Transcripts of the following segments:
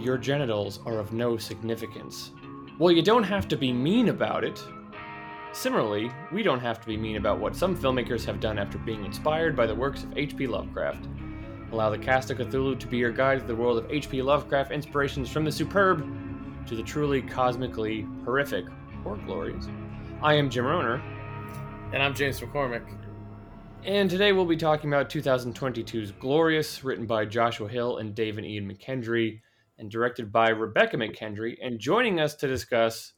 your genitals are of no significance. Well, you don't have to be mean about it. Similarly, we don't have to be mean about what some filmmakers have done after being inspired by the works of H.P. Lovecraft. Allow the cast of Cthulhu to be your guide to the world of H.P. Lovecraft inspirations from the superb to the truly cosmically horrific or glorious. I am Jim Rohner, And I'm James McCormick. and today we'll be talking about 2022's Glorious, written by Joshua Hill and David Ian McKendry, and directed by Rebecca McKendry. And joining us to discuss,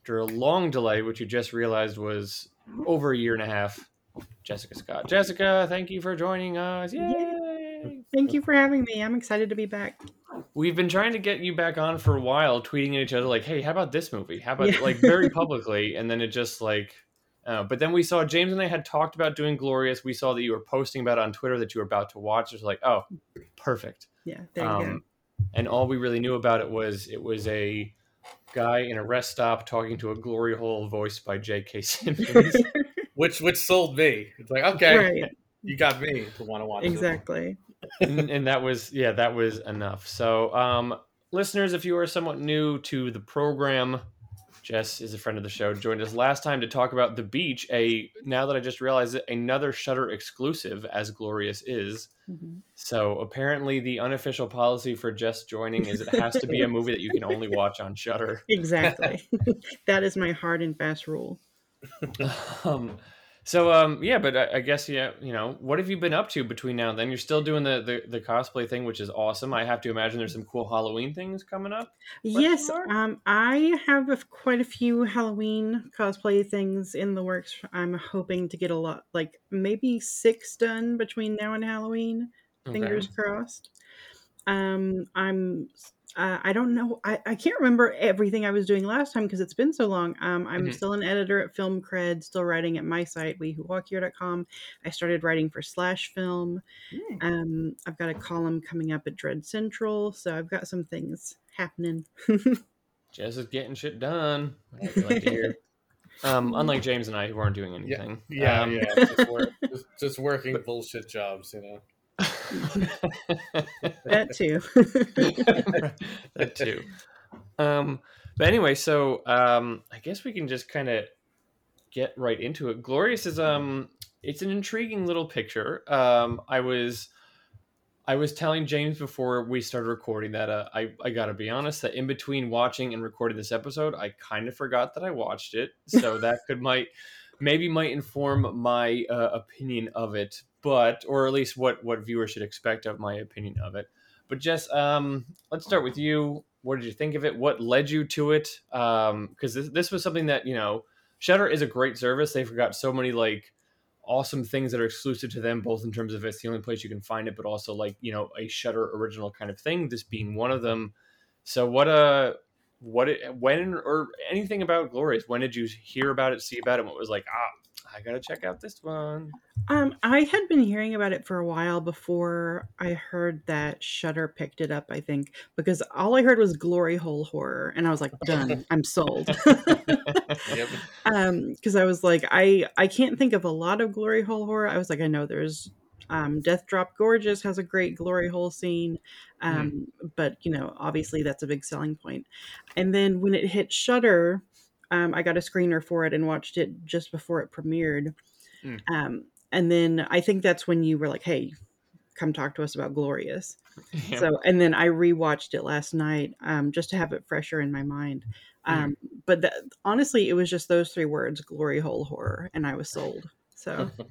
after a long delay, which you just realized was over a year and a half, Jessica Scott. Jessica, thank you for joining us. Yay! Thank you for having me. I'm excited to be back. We've been trying to get you back on for a while, tweeting at each other like, "Hey, how about this movie? How about Yeah. like very publicly?" And then it just like, uh, but then we saw James and I had talked about doing Glorious. We saw that you were posting about it on Twitter that you were about to watch. It was like, oh, perfect. Yeah, there you Um, and all we really knew about it was it was a guy in a rest stop talking to a glory hole voiced by J.K. Simmons. Which which sold me. It's like, okay, Right, you got me to want to watch exactly. and, and that was yeah that was enough so um listeners if you are somewhat new to the program jess is a friend of the show joined us last time to talk about the beach a now that i just realized it another Shudder exclusive as glorious is Mhm. so apparently the unofficial policy for jess joining is it has to be a movie that you can only watch on Shudder Exactly. that is my hard and fast rule. um so um yeah but I, I guess yeah you know what have you been up to between now and then you're still doing the, the the cosplay thing which is awesome i have to imagine there's some cool halloween things coming up Yes, um, I have a, quite a few Halloween cosplay things in the works. I'm hoping to get a lot, like maybe six done between now and Halloween. Fingers crossed. Um, I'm. Uh, I don't know. I, I can't remember everything I was doing last time because it's been so long. Um, I'm Mhm. still an editor at Film Cred, still writing at my site, wewhowalkhere.com. I started writing for Slash Film. Hmm. Um, I've got a column coming up at Dread Central, so I've got some things happening. jess is getting shit done like um unlike james and i who aren't doing Yeah, anything yeah, Um, yeah. Just, work, just, just working bullshit jobs, you know. that too. that too. Um, but anyway, so um, I guess we can just kind of get right into it. Glorious is um, it's an intriguing little picture. Um, I was. I was telling James before we started recording that uh, I, I gotta be honest that in between watching and recording this episode, I kind of forgot that I watched it. So that could might maybe might inform my uh, opinion of it, but or at least what what viewers should expect of my opinion of it. But Jess, um, let's start with you. What did you think of it? What led you to it? Because this, this was something that you know, Shudder is a great service. They've got so many like awesome things that are exclusive to them, both in terms of it's the only place you can find it, but also like you know a Shudder original kind of thing. This being one of them. So what uh what it, when or anything about Glorious? When did you hear about it, see about it? What was like ah, I gotta check out this one. um, I had been hearing about it for a while before I heard that Shudder picked it up. I think because all I heard was glory hole horror, and I was like, done. I'm sold. Yep. um because i was like i i can't think of a lot of glory hole horror i was like i know there's um death drop gorgeous has a great glory hole scene um but you know obviously that's a big selling point. point and then when it hit Shudder um i got a screener for it and watched it just before it premiered Mm. um and then i think that's when you were like hey come talk to us about glorious Yeah. so and then i rewatched it last night um just to have it fresher in my mind um but that, honestly it was just those three words glory hole horror and i was sold so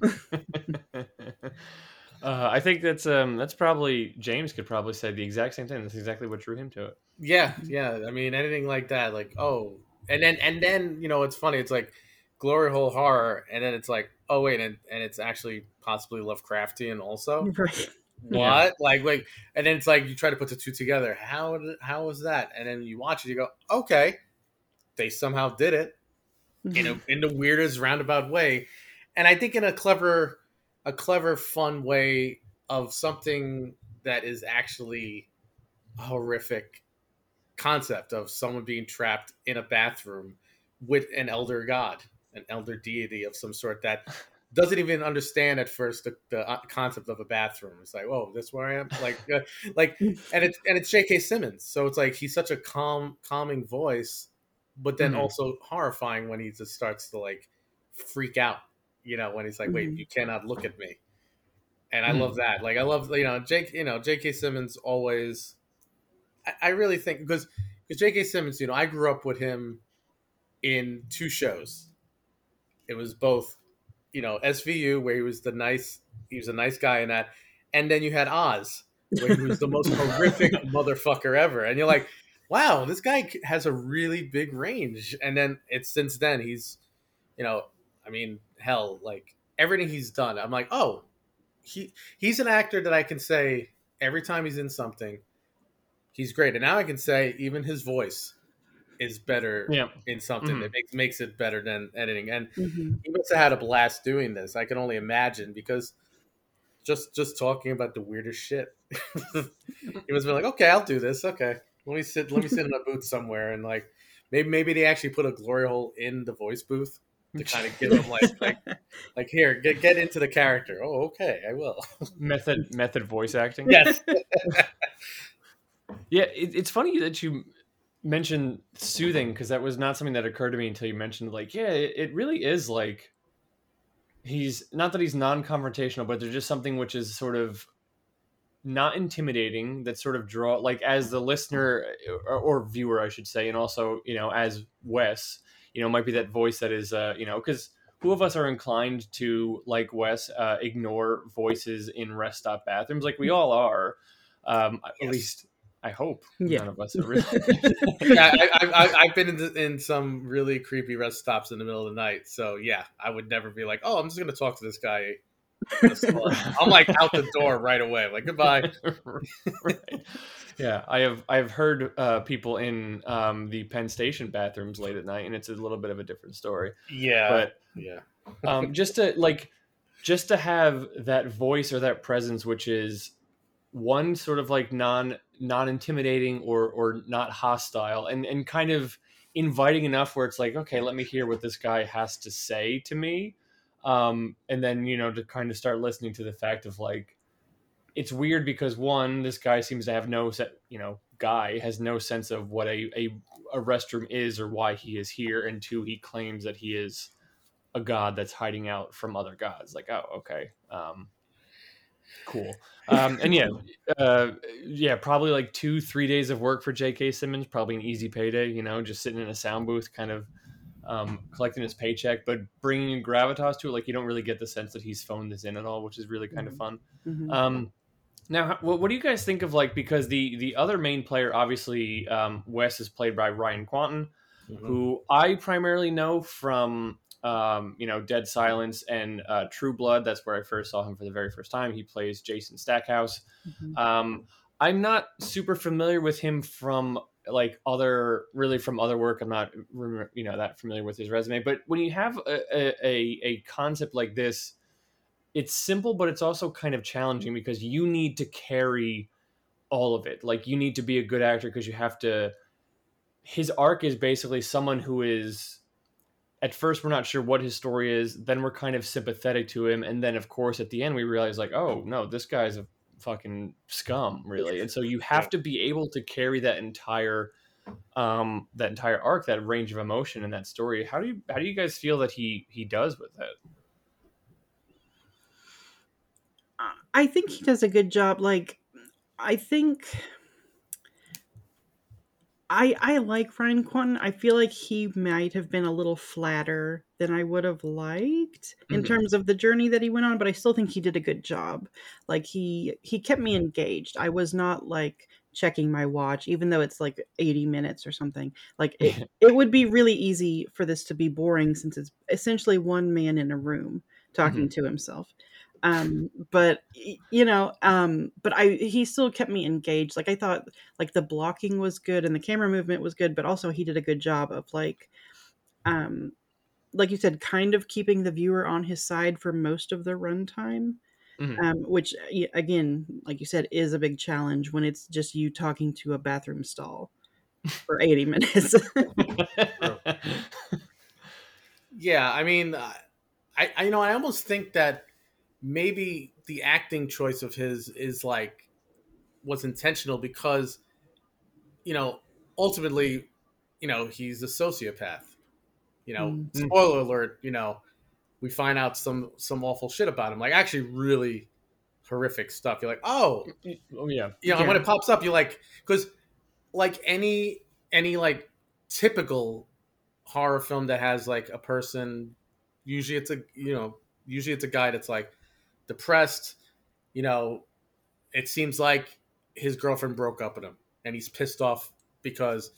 uh, I think that's um that's probably James could probably say the exact same thing. That's exactly what drew him to it. Yeah, yeah. I mean, anything like that, like oh, and then and then you know, it's funny. It's like glory hole horror, and then it's like oh wait, and and it's actually possibly Lovecraftian also. right What? Yeah. Like like, and then it's like you try to put the two together. How did- how is that? And then you watch it, you go, okay, they somehow did it in a mm-hmm. in the weirdest roundabout way, and I think in a clever, a clever, fun way of something that is actually horrific concept of someone being trapped in a bathroom with an elder god, an elder deity of some sort that doesn't even understand at first the, the uh, concept of a bathroom. It's like, oh, that's where I am. Like, uh, like, and it's and it's J.K. Simmons, so it's like he's such a calm, calming voice, but then mm-hmm. also horrifying when he just starts to like freak out. You know, when he's like, wait, mm-hmm. you cannot look at me. And I mm-hmm. love that. Like, I love you know, Jake. You know, J.K. Simmons always. I, really think because because J.K. Simmons, you know, I grew up with him in two shows. It was both you know SVU where he was the nice he was a nice guy in that, and then you had Oz where he was the most horrific motherfucker ever, and you're like, wow, this guy has a really big range. And then it's since then he's, you know, I mean, hell, like everything he's done, I'm like, oh, he he's an actor that I can say every time he's in something, he's great, and now I can say even his voice is better yeah. in something mm-hmm. that makes makes it better than editing. And mm-hmm. he must have had a blast doing this. I can only imagine because just just talking about the weirdest shit. he must be like, okay, I'll do this. Okay, let me sit. Let me sit in a booth somewhere and like maybe maybe they actually put a glory hole in the voice booth to kind of give them like like like here get get into the character. Oh, okay, I will. Method method voice acting. Yes. yeah, it, it's funny that you mentioned soothing because that was not something that occurred to me until you mentioned like yeah it, it really is like he's not that he's non-confrontational but there's just something which is sort of not intimidating that sort of draw like as the listener or, or, viewer i should say and also you know as wes you know might be that voice that is uh you know because who of us are inclined to like wes uh, ignore voices in rest stop bathrooms like we all are um yes. at least I hope yeah. none of us are really. yeah, I, have been in, the, in some really creepy rest stops in the middle of the night. So yeah, I would never be like, oh, I'm just going to talk to this guy. I'm like out the door right away. Like goodbye. right. Yeah, I have I have heard uh, people in um, the Penn Station bathrooms late at night, and it's a little bit of a different story. Yeah, but yeah, um, just to like just to have that voice or that presence, which is one sort of like non non intimidating or or not hostile and and kind of inviting enough where it's like okay let me hear what this guy has to say to me um and then you know to kind of start listening to the fact of like it's weird because one this guy seems to have no set you know guy has no sense of what a, a a restroom is or why he is here and two he claims that he is a god that's hiding out from other gods like oh okay um cool. Um, and yeah, uh, yeah, probably like two, three days of work for J.K. Simmons, probably an easy payday. You know, just sitting in a sound booth, kind of um, collecting his paycheck, but bringing gravitas to it. Like you don't really get the sense that he's phoned this in at all, which is really kind mm-hmm. of fun. Mm-hmm. Um, now, what, what, do you guys think of like because the the other main player, obviously, um, Wes is played by Ryan Kwanten, mm-hmm. who I primarily know from um, you know, Dead Silence and uh, True Blood. That's where I first saw him for the very first time. He plays Jason Stackhouse. Mm-hmm. Um, I'm not super familiar with him from like other, really from other work. I'm not, you know, that familiar with his resume. But when you have a, a, a concept like this, it's simple, but it's also kind of challenging because you need to carry all of it. Like you need to be a good actor because you have to. His arc is basically someone who is at first we're not sure what his story is. Then we're kind of sympathetic to him. And then of course at the end we realize like oh no this guy's a fucking scum really. And so you have to be able to carry that entire um that entire arc that range of emotion in that story. How do you how do you guys feel that he he does with it? I think he does a good job. Like i think I I like Ryan Kwanten. I feel like he might have been a little flatter than I would have liked in mm-hmm. terms of the journey that he went on, but I still think he did a good job. Like he he kept me engaged. I was not like checking my watch even though it's like 80 minutes or something. Like it, it would be really easy for this to be boring since it's essentially one man in a room talking mm-hmm. to himself um but you know um but i he still kept me engaged. Like i thought like the blocking was good and the camera movement was good but also he did a good job of like um like you said kind of keeping the viewer on his side for most of the runtime mm-hmm. um which again like you said is a big challenge when it's just you talking to a bathroom stall for 80 minutes. Yeah i mean I, I you know I almost think that maybe the acting choice of his is like was intentional because you know ultimately you know he's a sociopath you know Mm. spoiler alert you know we find out some some awful shit about him like actually really horrific stuff you're like oh Oh yeah. you know, and when it pops up, you're like, because like any any like typical horror film that has like a person, usually it's a you know, usually it's a guy that's like depressed. You know, it seems like his girlfriend broke up with him, and he's pissed off because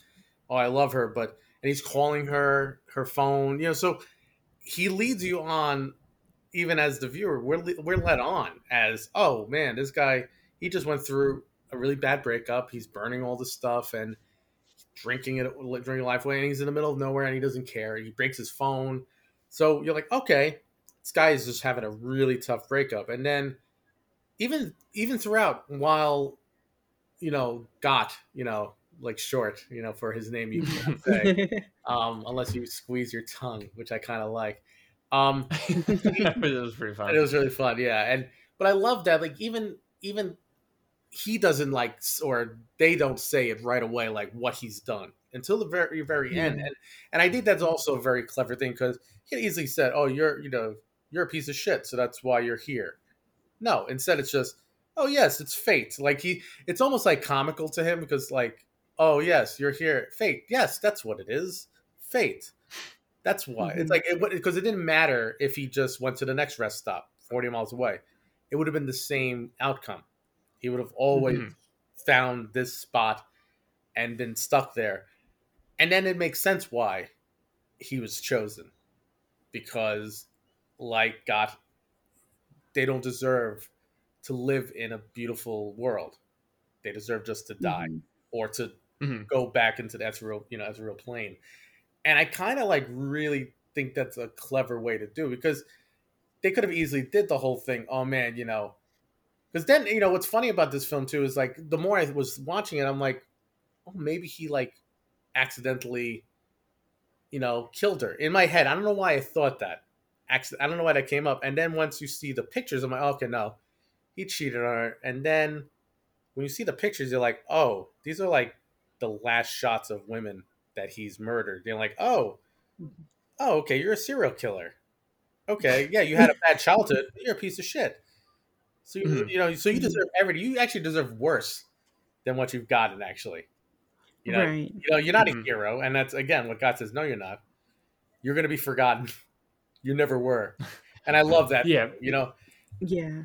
oh, I love her, but and he's calling her her phone. You know, so he leads you on. Even as the viewer, we're we're led on as oh man, this guy he just went through a really bad breakup. He's burning all the stuff and drinking it, drinking life away, and he's in the middle of nowhere and he doesn't care. He breaks his phone, so you're like, okay, this guy is just having a really tough breakup. And then even even throughout, while you know, got you know, like short, you know, for his name, you can say, um, unless you squeeze your tongue, which I kind of like. Um, it was pretty fun. it was really fun, yeah. And but I love that, like even even he doesn't like or they don't say it right away, like what he's done until the very very end. And and I think that's also a very clever thing because he easily said, "Oh, you're you know you're a piece of shit, so that's why you're here." No, instead it's just, "Oh yes, it's fate." Like he, it's almost like comical to him because like, "Oh yes, you're here, fate." Yes, that's what it is, fate. That's why it's Mhm. like it because it didn't matter if he just went to the next rest stop forty miles away. It would have been the same outcome. He would have always Mhm. found this spot and been stuck there. And then it makes sense why he was chosen. Because like God, they don't deserve to live in a beautiful world. They deserve just to die Mhm. or to Mhm. go back into the Ezreal, you know, Ezreal plane. And I kind of like really think that's a clever way to do it because they could have easily did the whole thing. Oh man, you know, because then you know what's funny about this film too is like the more I was watching it, I'm like, oh maybe he like accidentally, you know, killed her in my head. I don't know why I thought that. Acc- I don't know why that came up. And then once you see the pictures, I'm like, okay, no, he cheated on her. And then when you see the pictures, you're like, oh, these are like the last shots of women that he's murdered. You're like, oh, oh, okay, you're a serial killer. Okay, yeah, you had a bad childhood. You're a piece of shit. So you, Mhm. you know, so you deserve everything. You actually deserve worse than what you've gotten. Actually, you know, right. you know, you're not Mhm. a hero, and that's again what God says. No, you're not. You're going to be forgotten. You never were, and I love that. Yeah. you know, Yeah.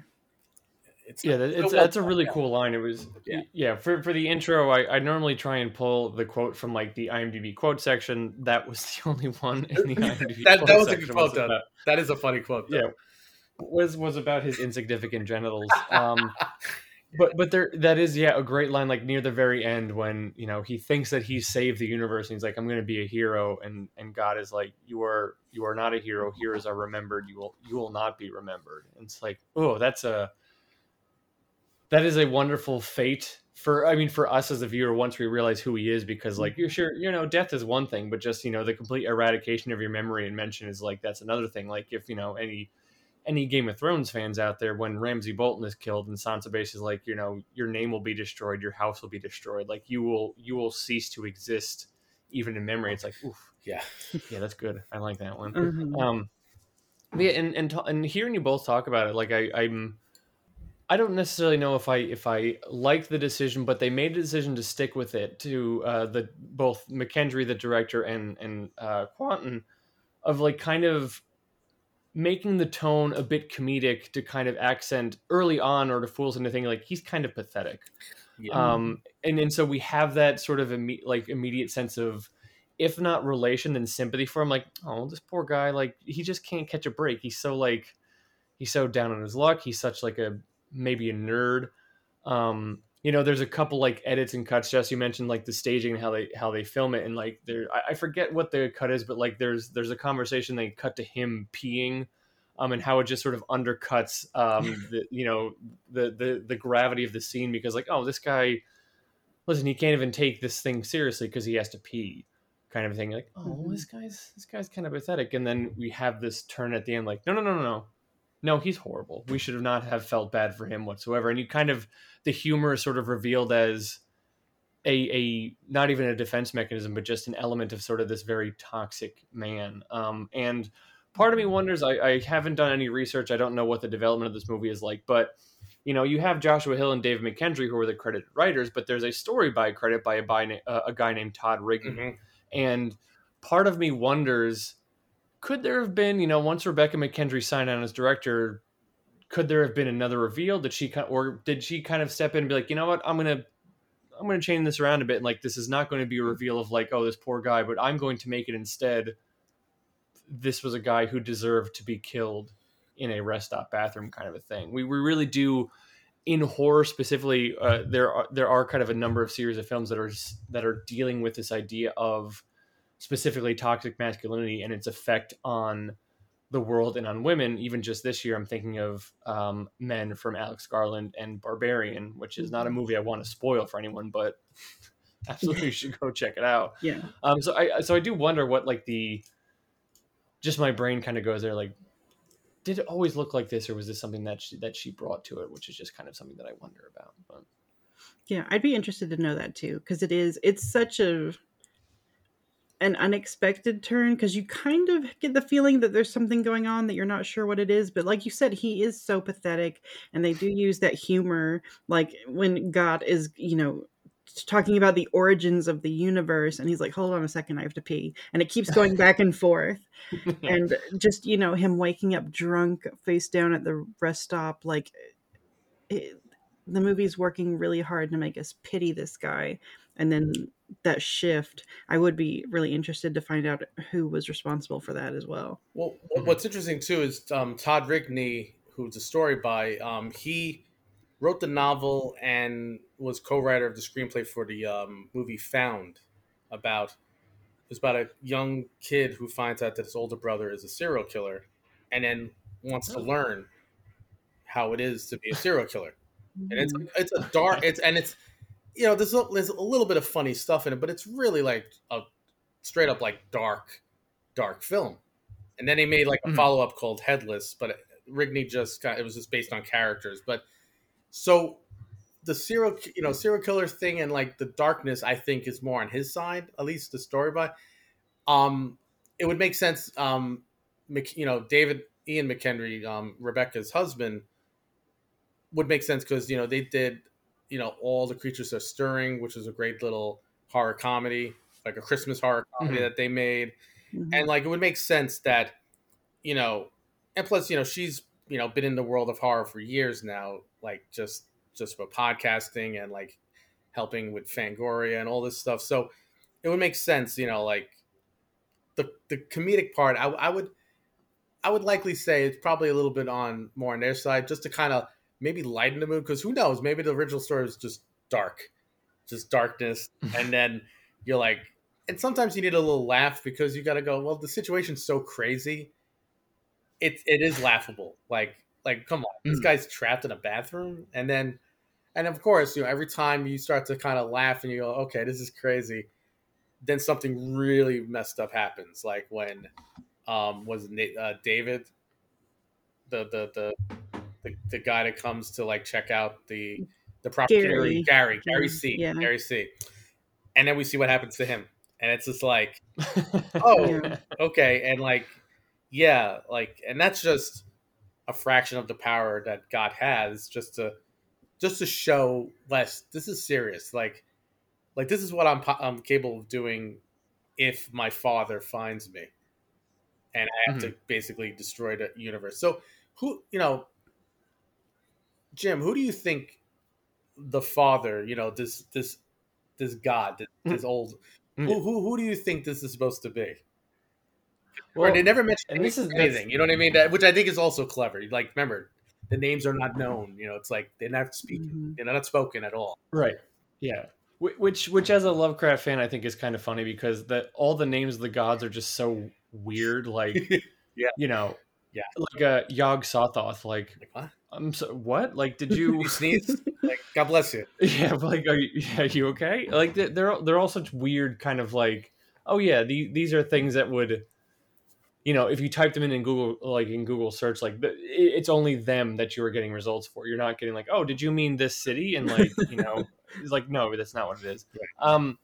it's Yeah, that, it's that's a really yeah. cool line. It was Yeah. yeah, for for the intro. I, I normally try and pull the quote from like the IMDb quote section. That was the only one in the IMDb. That- quote that was a good quote, though. about- That is a funny quote. though. yeah, was was about his insignificant genitals. Um, but but there that is yeah a great line like near the very end when you know he thinks that he's saved the universe and he's like I'm going to be a hero and and God is like you are you are not a hero. Heroes are remembered. You will you will not be remembered. And it's like oh that's a that is a wonderful fate for I mean for us as a viewer once we realize who he is because like you're sure you know death is one thing but just you know the complete eradication of your memory and mention is like that's another thing like if you know any any Game of Thrones fans out there when Ramsay Bolton is killed and Sansa basically is like you know your name will be destroyed your house will be destroyed like you will you will cease to exist even in memory it's like oof Yeah. yeah that's good I like that one Mhm. um yeah and and, ta- and hearing you both talk about it like I I'm I don't necessarily know if I if I like the decision, but they made a decision to stick with it to uh, the both McKendry, the director, and and uh, Kwanten, of like kind of making the tone a bit comedic to kind of accent early on or to fool us into thinking like he's kind of pathetic. Yeah. Um, and and so we have that sort of imme- like immediate sense of if not relation then sympathy for him like oh this poor guy like he just can't catch a break he's so like he's so down on his luck he's such like a maybe a nerd um you know there's a couple like edits and cuts just you mentioned like the staging and how they how they film it and like there I, I forget what the cut is but like there's there's a conversation they cut to him peeing um and how it just sort of undercuts um the you know the the the gravity of the scene because like oh this guy listen he can't even take this thing seriously because he has to pee kind of thing. Like, oh, this guy's this guy's kind of pathetic, and then we have this turn at the end. Like, no, no, no, no, no, no, he's horrible. We should have not have felt bad for him whatsoever. And you kind of the humor is sort of revealed as a a not even a defense mechanism, but just an element of sort of this very toxic man. Um, and part of me wonders. I, I haven't done any research. I don't know what the development of this movie is like, but you know, you have Joshua Hill and David McKendry who are the credited writers, but there's a story by credit by a, by, uh, a guy named Todd Rigney. Mhm. And part of me wonders could there have been, you know, once Rebecca McKendry signed on as director, could there have been another reveal? Did she or did she kind of step in and be like, you know what, I'm gonna I'm gonna change this around a bit and like this is not going to be a reveal of like, oh, this poor guy, but I'm going to make it instead this was a guy who deserved to be killed in a rest stop bathroom kind of a thing. We, we really do in horror specifically. Uh, there are there are kind of a number of series of films that are that are dealing with this idea of specifically toxic masculinity and its effect on the world and on women. Even just this year, I'm thinking of um, Men from Alex Garland and Barbarian, which is not a movie I want to spoil for anyone, but absolutely you should go check it out. Yeah. Um, so I so I do wonder what like the just my brain kind of goes there like did it always look like this or was this something that she, that she brought to it which is just kind of something that I wonder about but Yeah, I'd be interested to know that too because it is it's such a an unexpected turn because you kind of get the feeling that there's something going on that you're not sure what it is but like you said he is so pathetic and they do use that humor like when God is you know talking about the origins of the universe and he's like hold on a second I have to pee and it keeps going back and forth and just you know him waking up drunk face down at the rest stop like it, the movie's working really hard to make us pity this guy and then that shift i would be really interested to find out who was responsible for that as well Well, what- what's interesting too is um, Todd Rigney, who's a story by, um, he wrote the novel and was co-writer of the screenplay for the um, movie Found, about it's about a young kid who finds out that his older brother is a serial killer, and then wants to Oh. learn how it is to be a serial killer. And it's Mhm. it's a dark it's and it's you know there's a, there's a little bit of funny stuff in it, but it's really like a straight up like dark dark film. And then he made like a Mhm. follow up called Headless, but Rigney just got it was just based on characters. But so the serial you know serial killer thing and like the darkness I think is more on his side, at least the story by. Um, it would make sense. Um, Mc, you know David Ian McKendry, um, Rebecca's husband, would make sense because you know they did you know all the creatures are stirring, which was a great little horror comedy, like a Christmas horror comedy Mhm. that they made Mhm. and like it would make sense that you know and plus you know she's you know been in the world of horror for years now like just just for podcasting and like helping with fangoria and all this stuff so it would make sense you know like the the comedic part i, I would i would likely say it's probably a little bit on more on their side just to kind of maybe lighten the mood because who knows? Maybe the original story was just dark just darkness. And then you're like and sometimes you need a little laugh because you got to go well the situation's so crazy. It it is laughable. Like like come on. This Mm. guy's trapped in a bathroom. And then and of course you know every time you start to kind of laugh and you go okay this is crazy then something really messed up happens. Like when um was uh, david? The the the the, the guy that comes to like check out the the property Gary. gary. Gary Gary, c. yeah. gary c. And then we see what happens to him. And it's just like oh Yeah. okay. And like yeah like and that's just a fraction of the power that god has just to just to show less this is serious. Like like this is what i'm, I'm capable of doing if my father finds me. And i have to mm-hmm. basically destroy the universe. So who you know jim who do you think the father you know this this this god this, this old Mm. who, who who do you think this is supposed to be well, or they never mention and this is- anything. You know what I mean? That, which I think is also clever. Like, remember, the names are not known. You know, it's like they're not speaking. Mhm. They're not spoken at all. Right. Yeah. Which, which, as a Lovecraft fan, I think is kind of funny because that all the names of the gods are just so weird. Like, Yeah. you know, Yeah. like uh, Yog Sothoth. Like, Like, what? I'm so what? Like, did you? You sneeze? like, God bless you. yeah, but like, are you, are you okay? Like, they're they're all- they're all such weird kind of like oh yeah, the, these are things that would, you know, if you type them in in Google, like in Google search, like it's only them that you are getting results for. You're not getting like, oh, did you mean this city? And like, you know, it's like no, that's not what it is. Right. Um,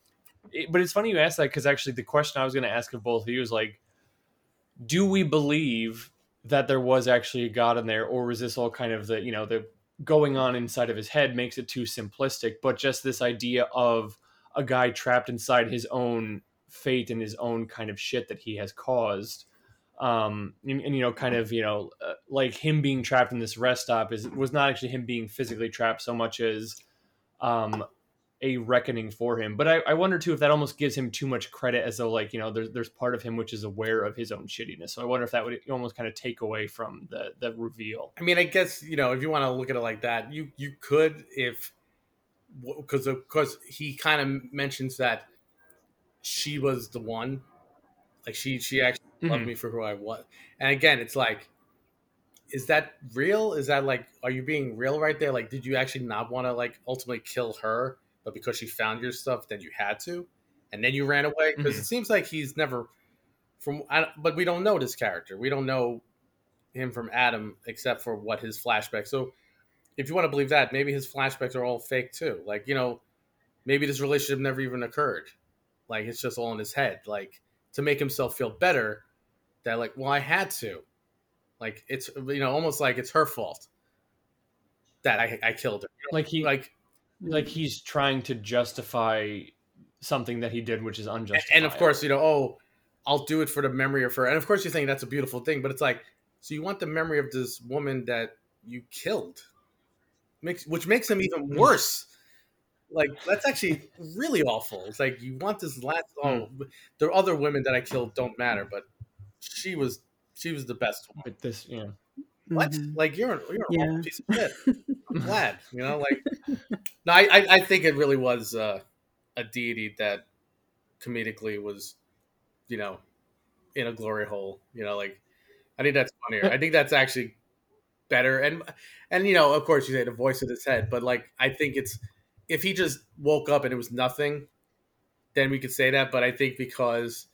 it, but it's funny you ask that because actually the question I was going to ask of both of you is like, do we believe that there was actually a god in there, or was this all kind of the you know the going on inside of his head makes it too simplistic? But just this idea of a guy trapped inside his own fate and his own kind of shit that he has caused um and, and, you know kind of you know uh, like him being trapped in this rest stop is was not actually him being physically trapped so much as um a reckoning for him. But I, I wonder too if that almost gives him too much credit as though like you know there's there's part of him which is aware of his own shittiness. So i wonder if that would almost kind of take away from the the reveal. I mean i guess you know if you want to look at it like that you you could if because of course he kind of mentions that she was the one. Like she she actually mm-hmm. loved me for who i was and again it's like is that real? Is that like are you being real right there? Like did you actually not want to like ultimately kill her but because she found your stuff then you had to and then you ran away because mm-hmm. it seems like he's never from I, but we don't know this character we don't know him from adam except for what his flashback so if you want to believe that, maybe his flashbacks are all fake too. Like, you know, maybe this relationship never even occurred. Like, it's just all in his head. Like, to make himself feel better, that, like, well, I had to. Like, it's, you know, almost like it's her fault that I, I killed her. You know? Like, he, like, like he's trying to justify something that he did, which is unjustified. And of course, you know, oh, I'll do it for the memory of her. And of course, you think that's a beautiful thing, but it's like, so you want the memory of this woman that you killed makes which makes him even mm. worse. Like that's actually really awful. It's like you want this last. Oh, mm. are other women that I killed don't matter, but she was she was the best one. But this, yeah. What? Mm-hmm. Like you're you're yeah. a piece of shit. I'm glad, you know. Like, no, I I think it really was uh, a deity that comedically was, you know, in a glory hole. You know, like I think that's funnier. I think that's actually better. And and you know, of course, you say the voice in his head, but like I think it's if he just woke up and it was nothing, then we could say that. But I think because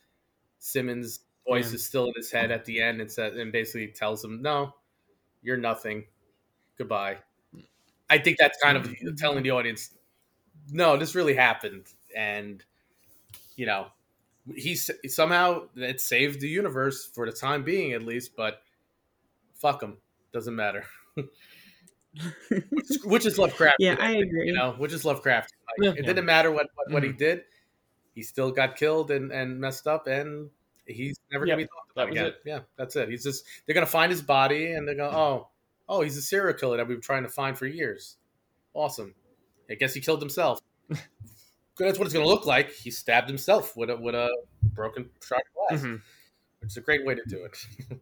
Simmons' voice yeah. is still in his head at the end and says and basically tells him, "No, you're nothing. Goodbye." I think that's kind of telling the audience, "No, this really happened," and you know, he somehow it saved the universe for the time being, at least. But fuck him. Doesn't matter. which, which, is Lovecraft. Yeah, I agree. You know, which is Lovecraft. Like, yeah. It didn't matter what what, what he mm-hmm. did. He still got killed and, and messed up, and he's never gonna be talked about again. It. Yeah, that's it. He's just they're gonna find his body, and they're gonna oh oh he's a serial killer that we've been trying to find for years. Awesome. I guess he killed himself. that's what it's gonna look like. He stabbed himself with a with a broken shard glass. Mm-hmm. Which is a great way to do it.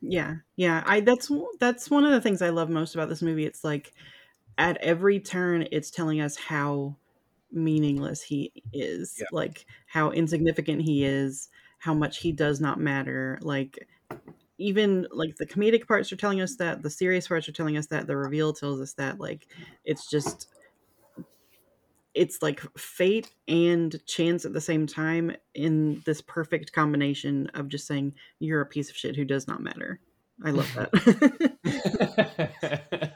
Yeah, yeah. I that's that's one of the things I love most about this movie. It's like at every turn, it's telling us how meaningless he is, yeah. like how insignificant he is, how much he does not matter. Like even like the comedic parts are telling us that, the serious parts are telling us that, the reveal tells us that. Like it's just it's like fate and chance at the same time in this perfect combination of just saying you're a piece of shit who does not matter. I love that.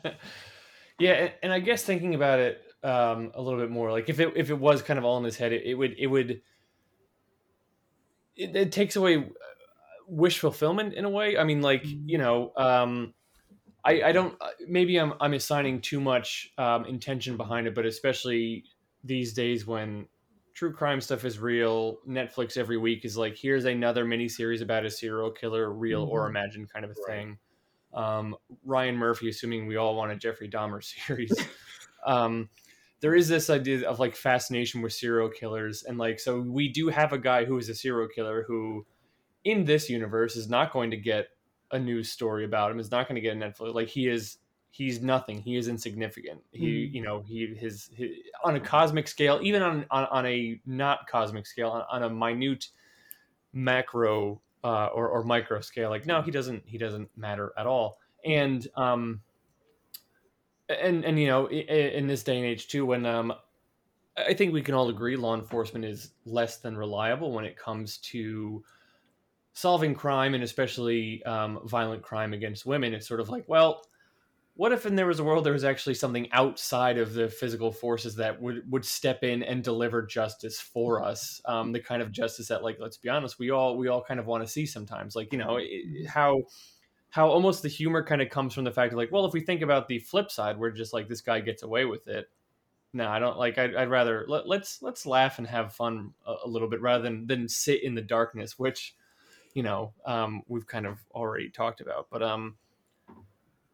yeah, and I guess thinking about it um, a little bit more, like if it if it was kind of all in his head, it, it would it would it, it, takes away uh, wish fulfillment in a way. I mean, like you mm-hmm. know, um, I I don't uh, maybe I'm I'm assigning too much um, intention behind it, but especially these days when true crime stuff is real. Netflix every week is like, here's another mini series about a serial killer, real mm-hmm. or imagined kind of a right. thing. Um, Ryan Murphy, assuming we all want a Jeffrey Dahmer series. um, there is this idea of like fascination with serial killers, and like, so we do have a guy who is a serial killer who, in this universe, is not going to get a news story about him. Is not going to get a Netflix. Like he is he's nothing. He is insignificant. He, mm. you know, he his, his, on a cosmic scale, even on on, on a not cosmic scale, on, on a minute macro uh, or or micro scale, like no, he doesn't he doesn't matter at all. And um, and and you know, in, this day and age too, when um, I think we can all agree law enforcement is less than reliable when it comes to solving crime and especially um, violent crime against women. It's sort of like, well, what if in there was a world there was actually something outside of the physical forces that would would step in and deliver justice for us um, the kind of justice that like let's be honest we all we all kind of want to see sometimes like you know it, how how almost the humor kind of comes from the fact of like well if we think about the flip side we're just like this guy gets away with it no i don't like i'd, I'd rather let, let's let's laugh and have fun a, a, little bit rather than than sit in the darkness which you know um, we've kind of already talked about but um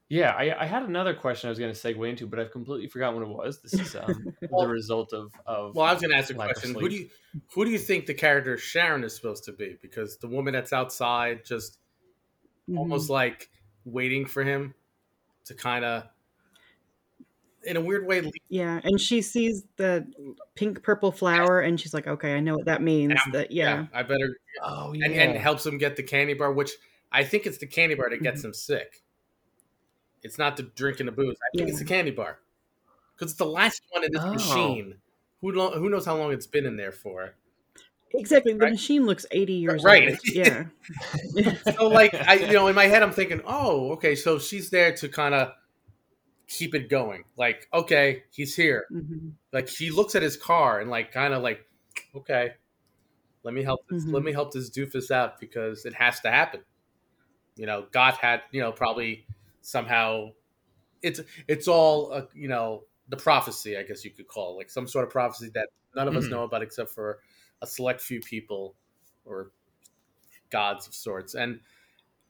yeah, I, I, had another question I was going to segue into, but I've completely forgotten what it was. This is um, well, the result of, of. Well, I was going to ask a question. Who do you who do you think the character Sharon is supposed to be? Because the woman that's outside, just mm-hmm. almost like waiting for him to kind of, in a weird way. Yeah, and she sees the pink purple flower, and she's like, "Okay, I know what that means." That yeah. yeah. I better. Oh yeah, and, and helps him get the candy bar, which I think it's the candy bar that gets mm-hmm. him sick it's not the drinking the booze. I think yeah. it's the candy bar because it's the last one in this oh. machine. Who lo- who knows how long it's been in there for? Exactly. The right? machine looks 80 years right. old. Yeah. so like I you know, in my head I'm thinking, "Oh, okay, so she's there to kind of keep it going. Like, okay, he's here." Mm-hmm. Like she looks at his car and like kind of like, "Okay, let me help this, mm-hmm. let me help this doofus out because it has to happen." You know, God had, you know, probably somehow it's it's all uh, you know the prophecy, I guess you could call it, like some sort of prophecy that none of mm-hmm. us know about except for a select few people or gods of sorts. And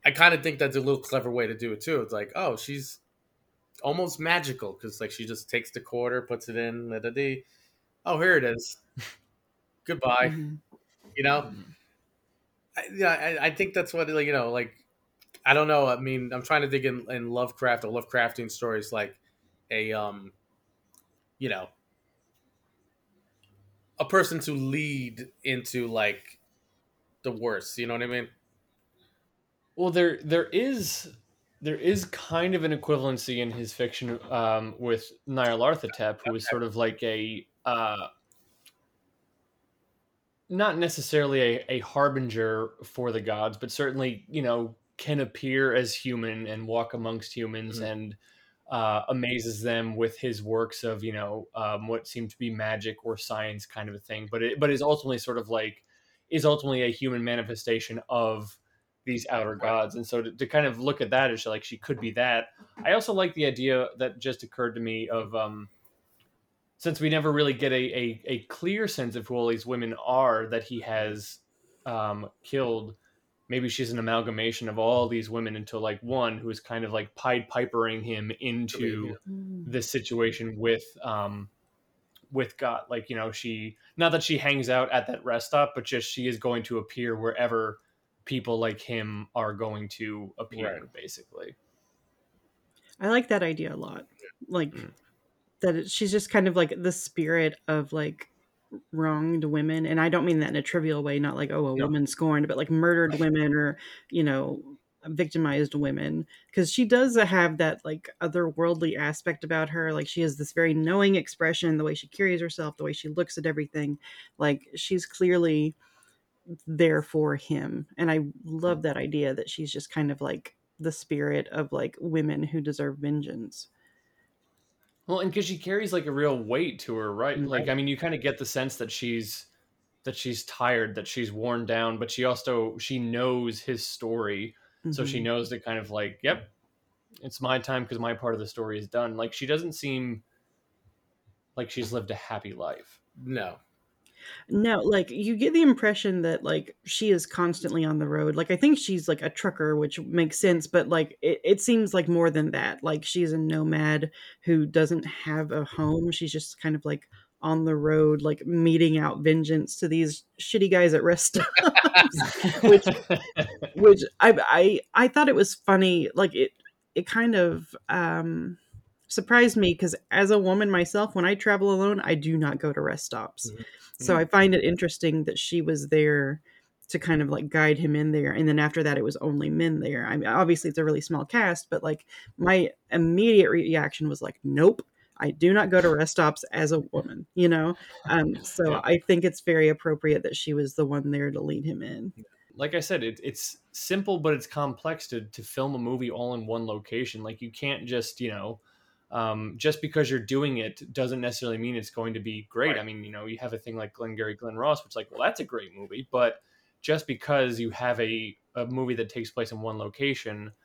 I kind of think that's a little clever way to do it too. It's like, oh, she's almost magical because like she just takes the quarter, puts it in, da, da, da. oh, here it is. Goodbye. Mm-hmm. You know. Mm-hmm. I, yeah, I, I think that's what like you know like I don't know. I mean, I'm trying to dig in, in Lovecraft or Lovecraftian stories like a um, you know, a person to lead into like the worst. You know what I mean? Well, there there is there is kind of an equivalency in his fiction um, with Nyarlathotep, who is sort of like a uh, not necessarily a, a harbinger for the gods, but certainly you know can appear as human and walk amongst humans mm-hmm. and uh, amazes them with his works of you know um, what seem to be magic or science kind of a thing but it but is ultimately sort of like is ultimately a human manifestation of these outer gods and so to, to kind of look at that as like she could be that. I also like the idea that just occurred to me of um since we never really get a, a, a clear sense of who all these women are that he has um, killed maybe she's an amalgamation of all these women into like one who is kind of like pied pipering him into mm. this situation with um with God. Like, you know, she not that she hangs out at that rest stop, but just she is going to appear wherever people like him are going to appear, right. basically. I like that idea a lot. Like mm. that it, she's just kind of like the spirit of like wronged women and i don't mean that in a trivial way not like oh a no. woman scorned but like murdered women or you know victimized women because she does have that like otherworldly aspect about her like she has this very knowing expression the way she carries herself the way she looks at everything like she's clearly there for him and i love that idea that she's just kind of like the spirit of like women who deserve vengeance well, and because she carries like a real weight to her, right? Mm-hmm. Like, I mean, you kind of get the sense that she's that she's tired, that she's worn down, but she also she knows his story, mm-hmm. so she mm-hmm. knows to kind of like, yep, it's my time because my part of the story is done. Like, she doesn't seem like she's lived a happy life. No, no, like you get the impression that like she is constantly on the road. Like I think she's like a trucker, which makes sense, but like it, it seems like more than that. Like she's a nomad who doesn't have a home. She's just kind of like on the road, like meeting out vengeance to these shitty guys at rest stops. which which I I I thought it was funny. Like it it kind of um surprised me because as a woman myself, when I travel alone, I do not go to rest stops. Mm-hmm. So mm-hmm. I find it interesting that she was there to kind of like guide him in there. And then after that, it was only men there. I mean, obviously it's a really small cast, but like my immediate reaction was like, nope, I do not go to rest stops as a woman, you know? Um, so yeah. I think it's very appropriate that she was the one there to lead him in. Like I said, it, it's simple, but it's complex to, to film a movie all in one location. Like you can't just, you know, um, just because you're doing it doesn't necessarily mean it's going to be great. Right. I mean, you know, you have a thing like Glengarry Glen Ross, which like, well, that's a great movie, but just because you have a, a movie that takes place in one location –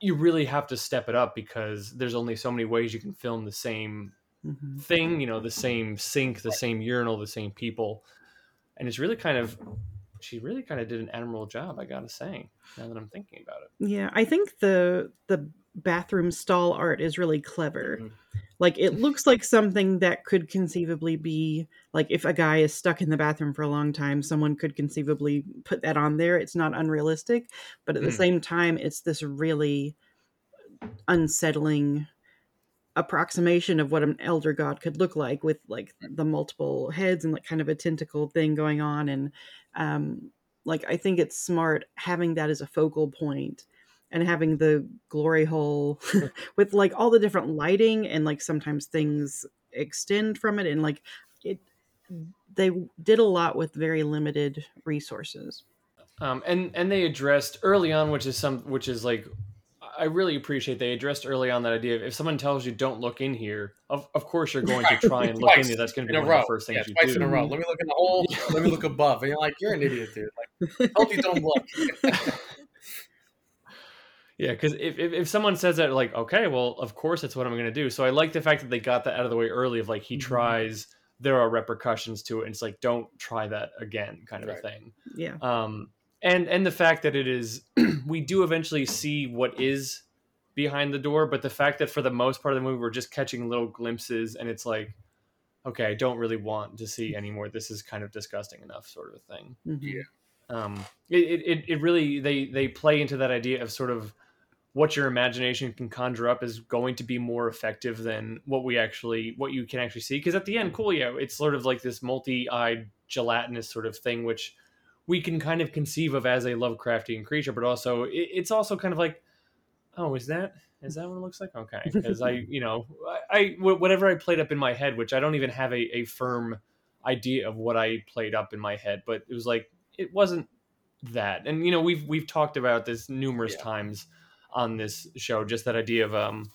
you really have to step it up because there's only so many ways you can film the same mm-hmm. thing, you know, the same sink, the same urinal, the same people. And it's really kind of she really kind of did an admirable job, I gotta say, now that I'm thinking about it. Yeah, I think the the bathroom stall art is really clever. Mm-hmm. Like it looks like something that could conceivably be like if a guy is stuck in the bathroom for a long time, someone could conceivably put that on there. It's not unrealistic, but at mm. the same time, it's this really unsettling approximation of what an elder god could look like with like the multiple heads and like kind of a tentacle thing going on and um like i think it's smart having that as a focal point and having the glory hole with like all the different lighting and like sometimes things extend from it and like it they did a lot with very limited resources um and and they addressed early on which is some which is like I really appreciate they addressed early on that idea of if someone tells you don't look in here, of, of course you're going to try and look in there. That's going to be one row. of the first things yeah, you twice do. in a row. Let me look in the hole. Let me look above. And you're like, you're an idiot, dude. Like, told you don't look. Yeah, because if, if, if someone says that, like, okay, well, of course that's what I'm going to do. So I like the fact that they got that out of the way early. Of like, he mm-hmm. tries, there are repercussions to it, and it's like, don't try that again, kind of right. a thing. Yeah. Um, and and the fact that it is, we do eventually see what is behind the door, but the fact that for the most part of the movie we're just catching little glimpses, and it's like, okay, I don't really want to see anymore. This is kind of disgusting enough, sort of a thing. Mm-hmm. Yeah. Um, it, it, it really they they play into that idea of sort of what your imagination can conjure up is going to be more effective than what we actually what you can actually see. Because at the end coolio it's sort of like this multi-eyed gelatinous sort of thing which we can kind of conceive of as a lovecraftian creature but also it, it's also kind of like oh is that is that what it looks like? Okay because i you know I, I whatever i played up in my head which i don't even have a, a firm idea of what i played up in my head but it was like it wasn't that. And you know we've we've talked about this numerous yeah. times on this show. Just that idea of um,